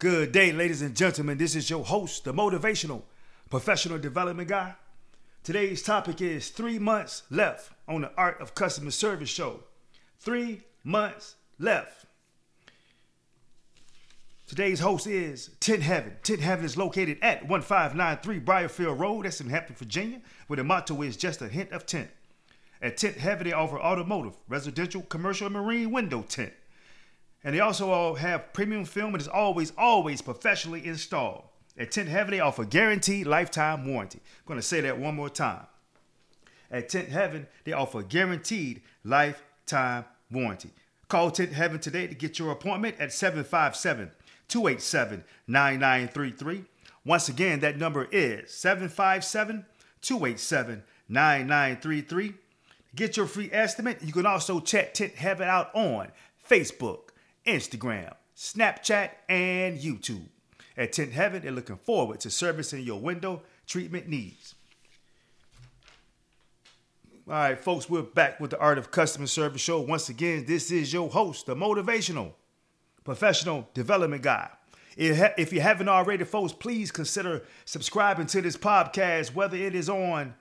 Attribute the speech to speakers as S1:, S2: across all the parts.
S1: Good day, ladies and gentlemen. This is your host, the motivational professional development guy. Today's topic is three months left on the Art of Customer Service show. Three months left. Today's host is Tint Heaven. Tint Heaven is located at 1593 Briarfield Road, that's in Hampton, Virginia, where the motto is just a hint of tent. At Tint Heaven, they offer automotive, residential, commercial, and marine window tint. And they also all have premium film and is always, always professionally installed. At Tint Heaven, they offer guaranteed lifetime warranty. I'm going to say that one more time. At Tint Heaven, they offer guaranteed lifetime warranty. Call Tint Heaven today to get your appointment at 757 287 9933. Once again, that number is 757 287 9933. Get your free estimate. You can also check Tint Heaven out on Facebook, Instagram, Snapchat, and YouTube. At Tint Heaven, they're looking forward to servicing your window treatment needs. All right, folks, we're back with the Art of Customer Service show. Once again, this is your host, the motivational professional development guy. If you haven't already, folks, please consider subscribing to this podcast, whether it is on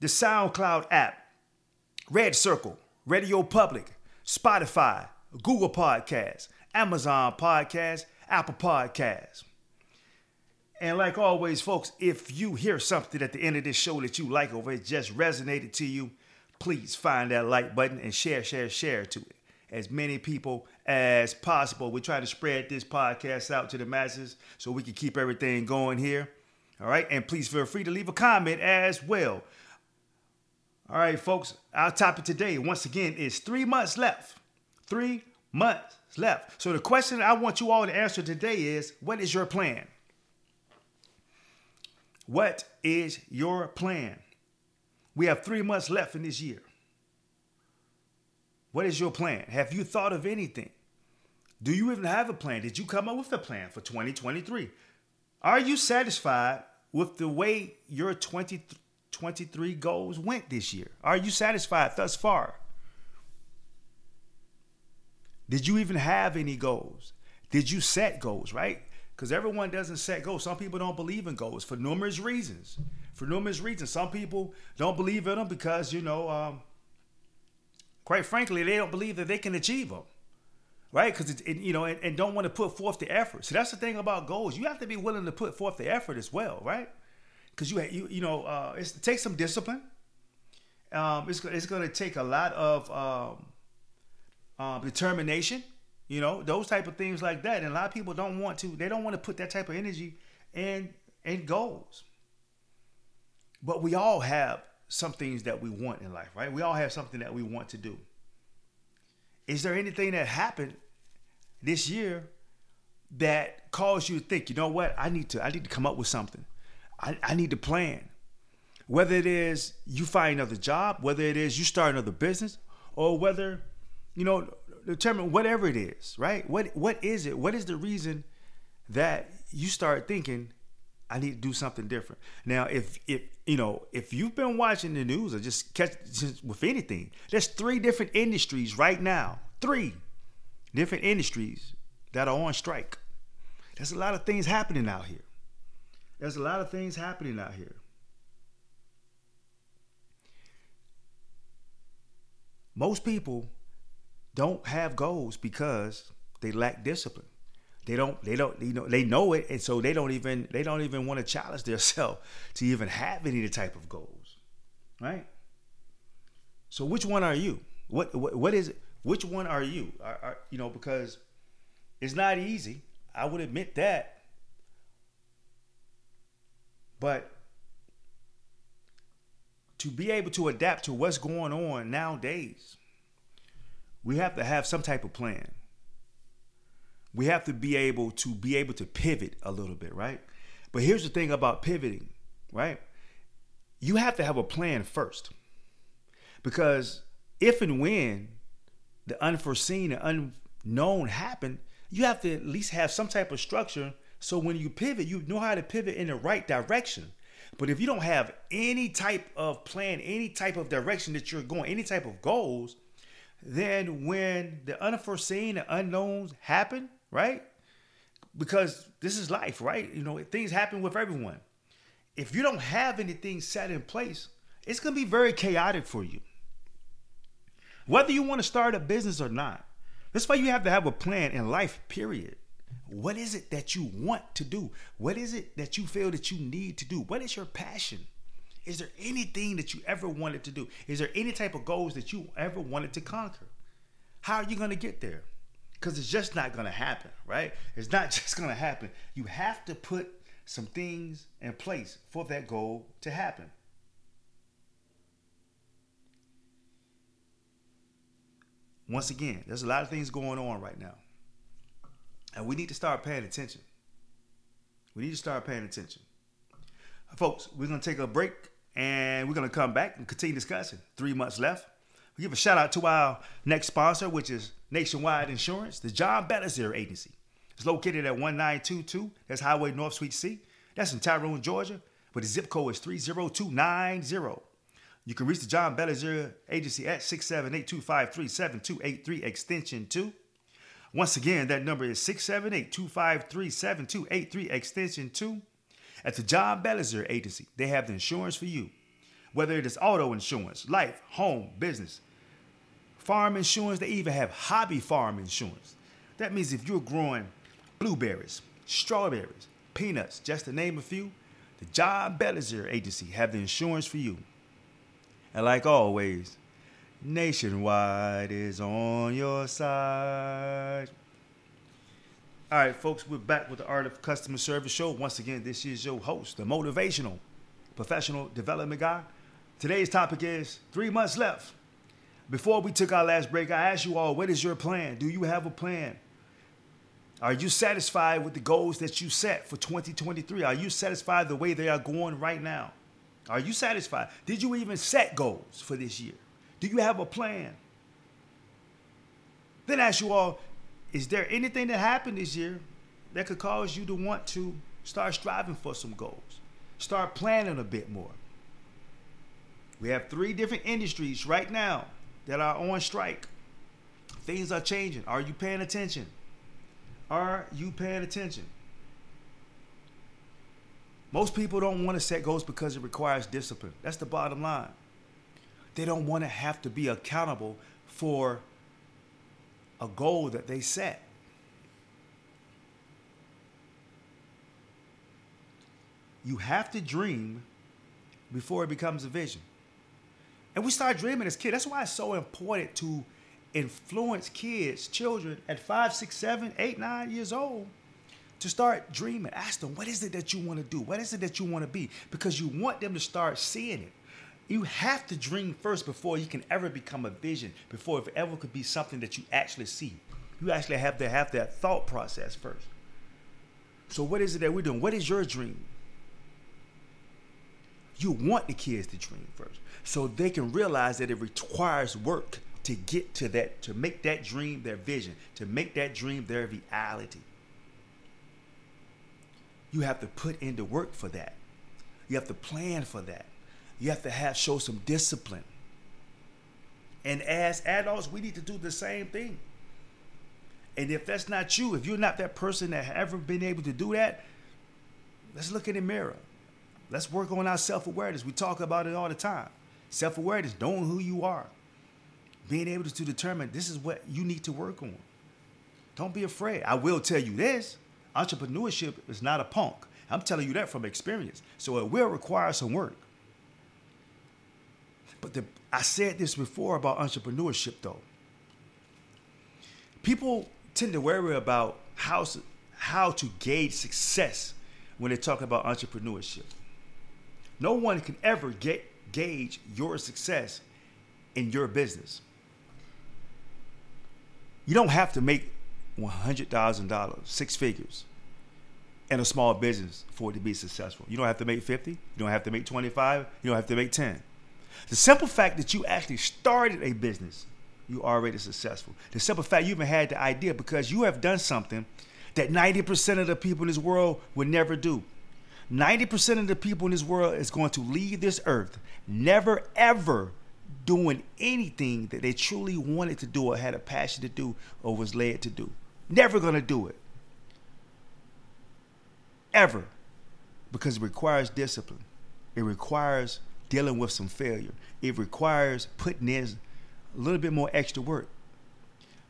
S1: the SoundCloud app, Red Circle, Radio Public, Spotify, Google Podcasts, Amazon Podcasts, Apple Podcasts. And like always, folks, if you hear something at the end of this show that you like or it just resonated to you, please find that like button and share, share, share to it. As many people as possible. We're trying to spread this podcast out to the masses so we can keep everything going here. All right. And please feel free to leave a comment as well. All right, folks. Our topic today, once again, is three months left. Three months left. So the question I want you all to answer today is what is your plan? What is your plan? We have three months left in this year. What is your plan? Have you thought of anything? Do you even have a plan? Did you come up with a plan for 2023? Are you satisfied with the way your 2023 goals went this year? Are you satisfied thus far? Did you even have any goals? Did you set goals, right? Because everyone doesn't set goals. Some people don't believe in goals for numerous reasons. For numerous reasons. Some people don't believe in them because, you know, um, quite frankly, they don't believe that they can achieve them. Right? Because, it, you know, and, and don't want to put forth the effort. So that's the thing about goals. You have to be willing to put forth the effort as well, right? Because you, you, you know, uh, it takes some discipline. Um, it's, it's going to take a lot of um, um, determination, you know, those type of things like that. And a lot of people don't want to, they don't want to put that type of energy in, in goals. But we all have some things that we want in life, right? We all have something that we want to do. Is there anything that happened this year that caused you to think, you know what, I need to, I need to come up with something. I, I need to plan. Whether it is you find another job, whether it is you start another business, or whether you know, determine whatever it is, right? What what is it? What is the reason that you start thinking I need to do something different? Now, if if you know, if you've been watching the news or just catch just with anything, there's three different industries right now. Three different industries that are on strike. There's a lot of things happening out here. There's a lot of things happening out here. Most people don't have goals because they lack discipline. They don't, they don't, you know, they know it, and so they don't even, they don't even want to challenge themselves to even have any type of goals, right? So which one are you? What, what, what is it? Which one are you? Are, are, you know, because it's not easy. I would admit that, but to be able to adapt to what's going on nowadays we have to have some type of plan. We have to be able to be able to pivot a little bit, right? But here's the thing about pivoting, right? You have to have a plan first. Because if and when the unforeseen and unknown happen, you have to at least have some type of structure so when you pivot, you know how to pivot in the right direction. But if you don't have any type of plan, any type of direction that you're going, any type of goals, then when the unforeseen and unknowns happen, right? because this is life, right? You know, things happen with everyone. If you don't have anything set in place, it's going to be very chaotic for you. Whether you want to start a business or not, that's why you have to have a plan in life, period. What is it that you want to do? What is it that you feel that you need to do? What is your passion? Is there anything that you ever wanted to do? Is there any type of goals that you ever wanted to conquer? How are you going to get there? Because it's just not going to happen, right? It's not just going to happen. You have to put some things in place for that goal to happen. Once again, there's a lot of things going on right now. And we need to start paying attention. We need to start paying attention. Folks, we're going to take a break and we're going to come back and continue discussing. Three months left. We give a shout out to our next sponsor, which is Nationwide Insurance, the John Belizaire Agency. It's located at 1922. That's Highway North Suite C. That's in Tyrone, Georgia, but the zip code is 30290. You can reach the John Belizaire Agency at 678-253-7283 extension 2. Once again, that number is 678-253-7283 extension 2. At the John Belizaire Agency, they have the insurance for you. Whether it is auto insurance, life, home, business, farm insurance, they even have hobby farm insurance. That means if you're growing blueberries, strawberries, peanuts, just to name a few, the John Belizaire Agency have the insurance for you. And like always, Nationwide is on your side. All right, folks, we're back with the Art of Customer Service show. Once again, this is your host, the motivational professional development guy. Today's topic is three months left. Before we took our last break, I asked you all, what is your plan? Do you have a plan? Are you satisfied with the goals that you set for 2023? Are you satisfied the way they are going right now? Are you satisfied? Did you even set goals for this year? Do you have a plan? Then ask you all, is there anything that happened this year that could cause you to want to start striving for some goals? Start planning a bit more. We have three different industries right now that are on strike. Things are changing. Are you paying attention? Are you paying attention? Most people don't want to set goals because it requires discipline. That's the bottom line. They don't want to have to be accountable for a goal that they set. You have to dream before it becomes a vision. And we start dreaming as kids. That's why it's so important to influence kids, children at five, six, seven, eight, nine years old to start dreaming. Ask them, what is it that you want to do? What is it that you want to be? Because you want them to start seeing it. You have to dream first before you can ever become a vision, before it ever could be something that you actually see. You actually have to have that thought process first. So, what is it that we're doing? What is your dream? You want the kids to dream first so they can realize that it requires work to get to that, to make that dream their vision, to make that dream their reality. You have to put into work for that. You have to plan for that. You have to have show some discipline. And as adults, we need to do the same thing. And if that's not you, if you're not that person that ever been able to do that, let's look in the mirror. Let's work on our self-awareness. We talk about it all the time. Self-awareness, knowing who you are, being able to determine this is what you need to work on. Don't be afraid. I will tell you this: entrepreneurship is not a punk. I'm telling you that from experience. So it will require some work. But the, I said this before about entrepreneurship, though. People tend to worry about how, how to gauge success when they talk about entrepreneurship. No one can ever get, gauge your success in your business. You don't have to make $100,000, six figures, in a small business for it to be successful. You don't have to make 50, you don't have to make 25, you don't have to make 10. The simple fact that you actually started a business, you already successful. The simple fact you even had the idea because you have done something that 90% of the people in this world would never do. 90% of the people in this world is going to leave this earth never ever doing anything that they truly wanted to do or had a passion to do or was led to do. Never going to do it. ever because it requires discipline. It requires dealing with some failure. It requires putting in a little bit more extra work.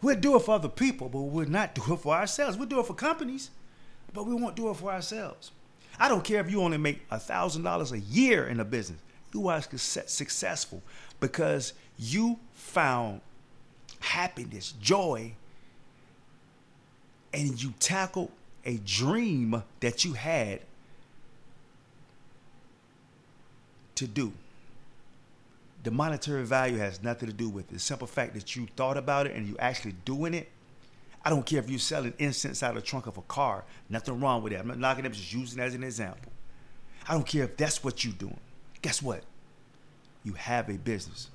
S1: We'll do it for other people, but we'll not do it for ourselves. We'll do it for companies, but we won't do it for ourselves. I don't care if you only make $1,000 a year in a business. You are successful because you found happiness, joy, and you tackled a dream that you had to do. The monetary value has nothing to do with it. The simple fact that you thought about it and you actually doing it. I don't care if you're selling incense out of the trunk of a car. Nothing wrong with that. I'm not knocking them, just using it as an example. I don't care if that's what you're doing. Guess what? You have a business.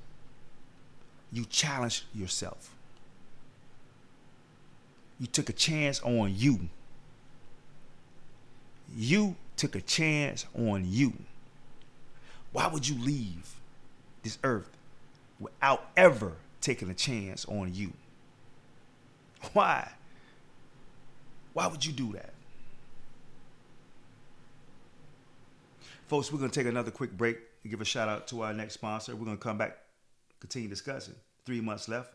S1: You challenge yourself. You took a chance on you. You took a chance on you. Why would you leave this earth without ever taking a chance on you? Why? Why would you do that? Folks, we're going to take another quick break and give a shout out to our next sponsor. We're going to come back, continue discussing. Three months left.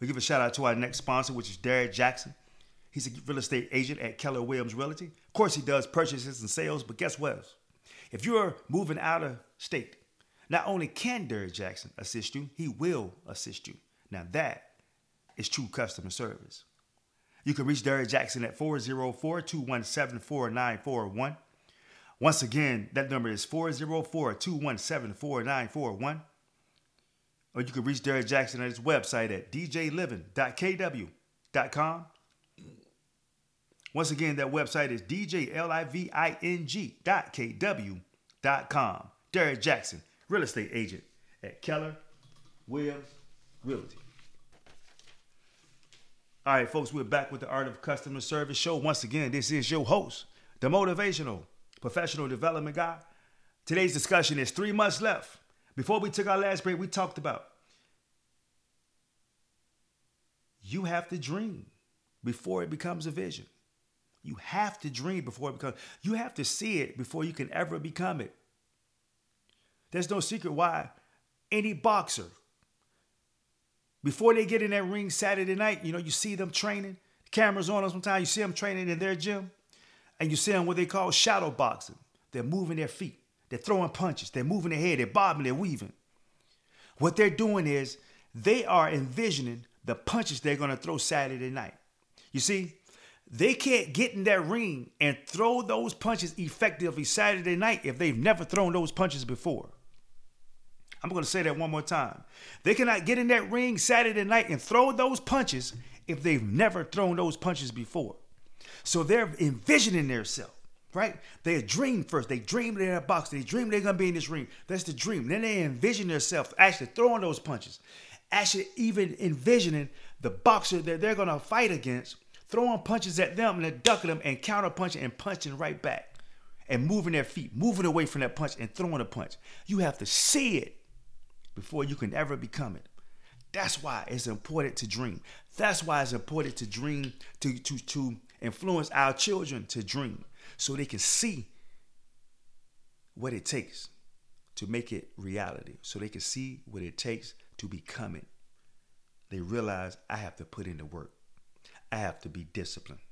S1: We give a shout out to our next sponsor, which is Derek Jackson. He's a real estate agent at Keller Williams Realty. Of course, he does purchases and sales, but guess what? If you're moving out of state, not only can Derek Jackson assist you, he will assist you. Now, that is true customer service. You can reach Derek Jackson at 404 217 4941. Once again, that number is 404 217 4941. Or you can reach Derek Jackson at his website at djliving.kw.com. Once again, that website is djliving.kw.com. Derek Jackson, real estate agent at Keller Williams Realty. All right, folks, we're back with the Art of Customer Service show. Once again, this is your host, the motivational professional development guy. Today's discussion is three months left. Before we took our last break, we talked about you have to dream before it becomes a vision. You have to dream before it becomes, you have to see it before you can ever become it. There's no secret why any boxer, before they get in that ring Saturday night, you know, you see them training, cameras on them sometimes, you see them training in their gym, and you see them what they call shadow boxing. They're moving their feet, they're throwing punches, they're moving their head, they're bobbing, they're weaving. What they're doing is they are envisioning the punches they're going to throw Saturday night. You see, they can't get in that ring and throw those punches effectively Saturday night if they've never thrown those punches before. I'm going to say that one more time. They cannot get in that ring Saturday night and throw those punches if they've never thrown those punches before. So they're envisioning themselves, right? They dream first. They dream they're in a box. They dream they're going to be in this ring. That's the dream. Then they envision themselves actually throwing those punches, actually even envisioning the boxer that they're going to fight against throwing punches at them and ducking them and counter punching and punching right back and moving their feet, moving away from that punch and throwing a punch. You have to see it before you can ever become it. That's why it's important to dream. That's why it's important to dream, to, to, to influence our children to dream so they can see what it takes to make it reality, so they can see what it takes to become it. They realize I have to put in the work. I have to be disciplined.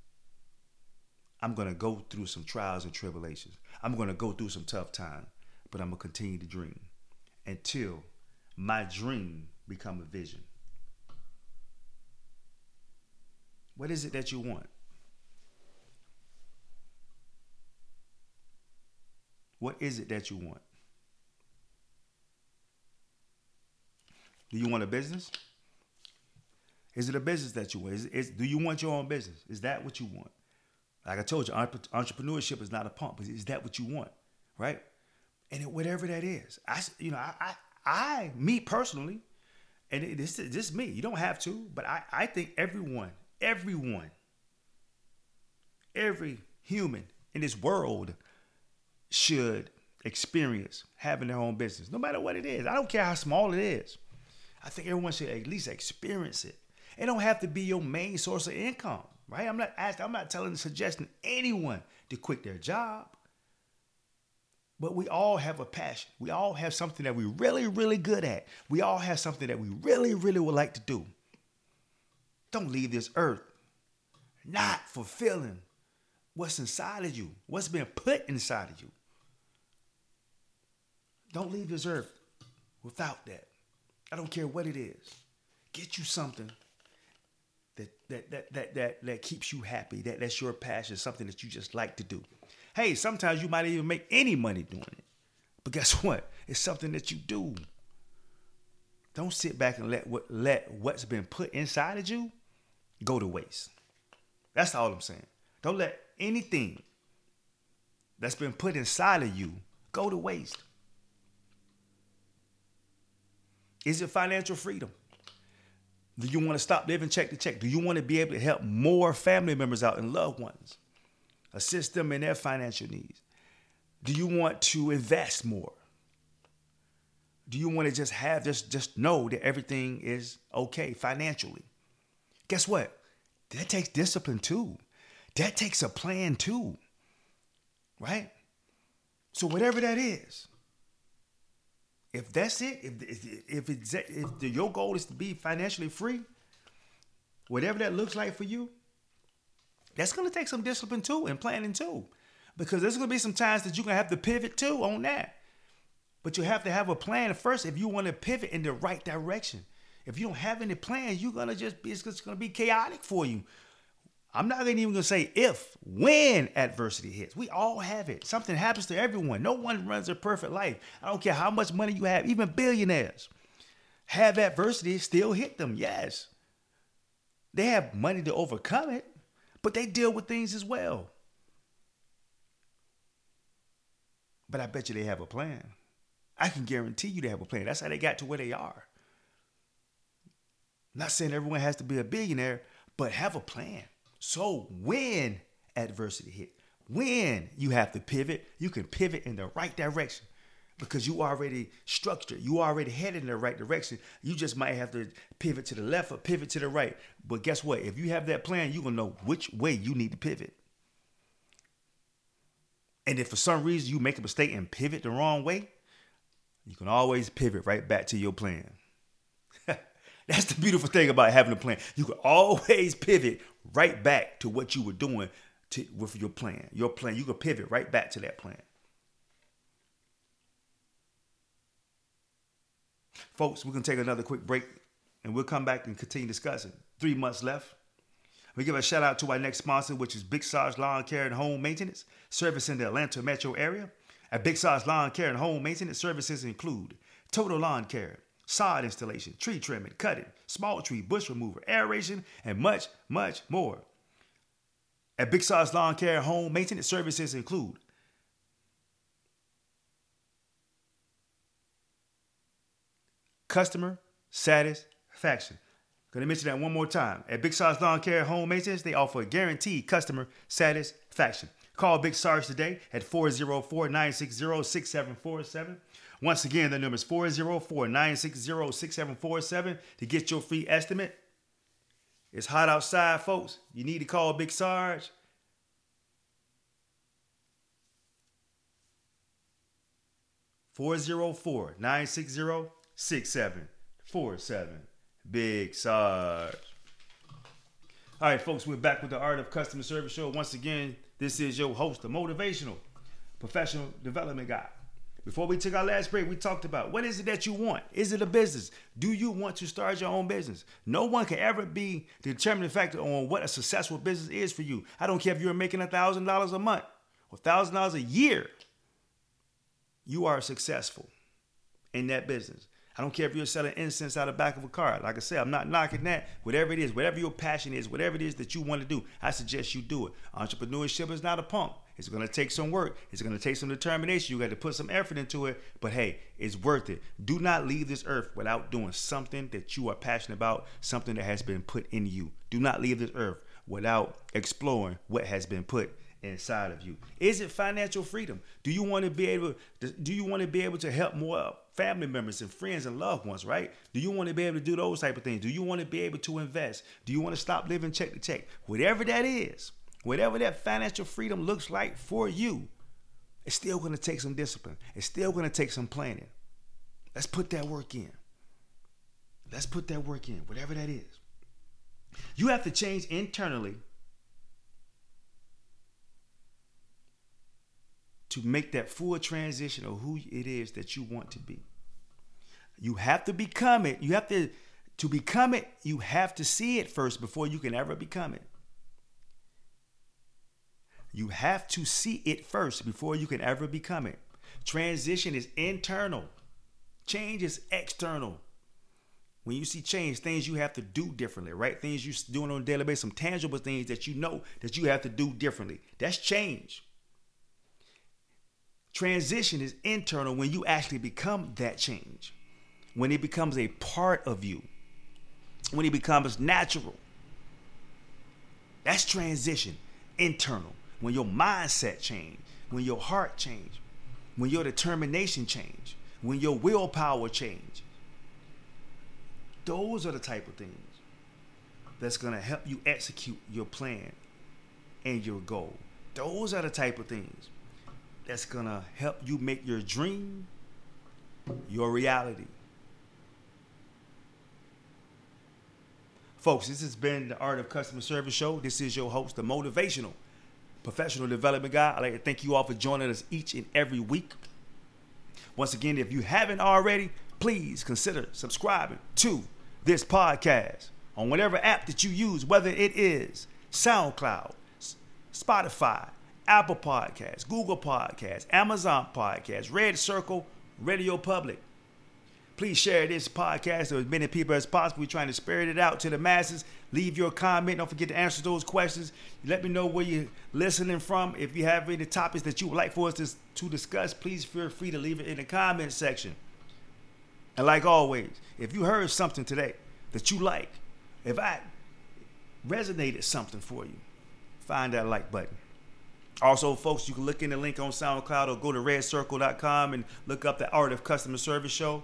S1: I'm going to go through some trials and tribulations. I'm going to go through some tough times, but I'm going to continue to dream until my dream become a vision. What is it that you want? What is it that you want? Do you want a business? Is it a business that you want? Is, is, do you want your own business? Is that what you want? Like I told you, entrepreneurship is not a pump. but Is that what you want? Right? And it, whatever that is, I, you know, I, I, I me personally, and it, this, is me. You don't have to, but I, I think everyone, everyone, every human in this world should experience having their own business, no matter what it is. I don't care how small it is. I think everyone should at least experience it. It don't have to be your main source of income, right? I'm not asking, I'm not telling, suggesting anyone to quit their job. But we all have a passion. We all have something that we're really, really good at. We all have something that we really, really would like to do. Don't leave this earth not fulfilling what's inside of you, what's been put inside of you. Don't leave this earth without that. I don't care what it is. Get you something that that that that that, that keeps you happy. That that's your passion, something that you just like to do. Hey, sometimes you might even make any money doing it. But guess what? It's something that you do. Don't sit back and let what let what's been put inside of you go to waste. That's all I'm saying. Don't let anything that's been put inside of you go to waste. Is it financial freedom? Do you want to stop living check to check? Do you want to be able to help more family members out and loved ones? Assist them in their financial needs? Do you want to invest more? Do you want to just have just just know that everything is okay financially? Guess what? That takes discipline too. That takes a plan too. Right? So whatever that is, if that's it, if if it's, if the, your goal is to be financially free, whatever that looks like for you, that's gonna take some discipline too and planning too, because there's gonna be some times that you're gonna have to pivot too on that. But you have to have a plan first if you want to pivot in the right direction. If you don't have any plans, you're gonna just be it's gonna be chaotic for you. I'm not even gonna say if, when adversity hits. We all have it. Something happens to everyone. No one runs a perfect life. I don't care how much money you have, even billionaires have adversity still hit them. Yes. They have money to overcome it, but they deal with things as well. But I bet you they have a plan. I can guarantee you they have a plan. That's how they got to where they are. Not saying everyone has to be a billionaire, but have a plan. So when adversity hit, when you have to pivot, you can pivot in the right direction because you already structured, you already headed in the right direction. You just might have to pivot to the left or pivot to the right. But guess what? If you have that plan, you're gonna know which way you need to pivot. And if for some reason you make a mistake and pivot the wrong way, you can always pivot right back to your plan. That's the beautiful thing about having a plan. You can always pivot right back to what you were doing to, with your plan. Your plan, you can pivot right back to that plan. Folks, we're going to take another quick break and we'll come back and continue discussing. Three months left. We give a shout out to our next sponsor, which is Big Sarge Lawn Care and Home Maintenance, service in the Atlanta metro area. At Big Sarge Lawn Care and Home Maintenance, services include total lawn care, sod installation, tree trimming, cutting, small tree, bush remover, aeration, and much, much more. At Big Sarge Lawn Care Home, maintenance services include customer satisfaction. Gonna mention that one more time. At Big Sarge Lawn Care Home Maintenance, they offer a guaranteed customer satisfaction. Call Big Sarge today at 404 960 6747 once again, the number is 404 960 6747 to get your free estimate. It's hot outside, folks. You need to call Big Sarge. Four zero four nine six zero six seven four seven. Big Sarge. All right, folks, we're back with the Art of Customer Service Show. Once again, this is your host, the motivational professional development guy. Before we took our last break, we talked about what is it that you want? Is it a business? Do you want to start your own business? No one can ever be the determining factor on what a successful business is for you. I don't care if you're making $1,000 a month or $1,000 a year. You are successful in that business. I don't care if you're selling incense out of the back of a car. Like I said, I'm not knocking that. Whatever it is, whatever your passion is, whatever it is that you want to do, I suggest you do it. Entrepreneurship is not a pump. It's going to take some work. It's going to take some determination. You got to put some effort into it. But hey, it's worth it. Do not leave this earth without doing something that you are passionate about, something that has been put in you. Do not leave this earth without exploring what has been put inside of you. Is it financial freedom? Do you want to be able to, do you want to be able to help more family members and friends and loved ones, right? Do you want to be able to do those type of things? Do you want to be able to invest? Do you want to stop living check to check? Whatever that is, Whatever that financial freedom looks like for you, it's still going to take some discipline. It's still going to take some planning. Let's put that work in. Let's put that work in, whatever that is. You have to change internally to make that full transition of who it is that you want to be. You have to become it. You have to to become it, you have to see it first before you can ever become it. You have to see it first before you can ever become it. Transition is internal. Change is external. When you see change, things you have to do differently, right? Things you're doing on a daily basis, some tangible things that you know that you have to do differently. That's change. Transition is internal when you actually become that change, when it becomes a part of you, when it becomes natural. That's transition, internal. When your mindset change, when your heart change, when your determination change, when your willpower change. Those are the type of things that's going to help you execute your plan and your goal. Those are the type of things that's going to help you make your dream your reality. Folks, this has been the Art of Customer Service Show. This is your host, the motivational professional development guy. I'd like to thank you all for joining us each and every week. Once again, if you haven't already, please consider subscribing to this podcast on whatever app that you use, whether it is SoundCloud, Spotify, Apple Podcasts, Google Podcasts, Amazon Podcasts, Red Circle, Radio Public. Please share this podcast to as many people as possible. We're trying to spread it out to the masses. Leave your comment. Don't forget to answer those questions. Let me know where you're listening from. If you have any topics that you would like for us to, to discuss, please feel free to leave it in the comment section. And like always, if you heard something today that you like, if I resonated something for you, find that like button. Also, folks, you can look in the link on SoundCloud or go to redcircle.com and look up the Art of Customer Service Show.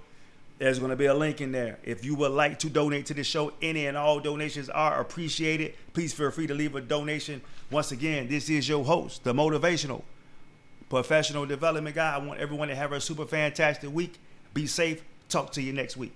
S1: There's going to be a link in there. If you would like to donate to the show, any and all donations are appreciated. Please feel free to leave a donation. Once again, this is your host, the motivational professional development guy. I want everyone to have a super fantastic week. Be safe. Talk to you next week.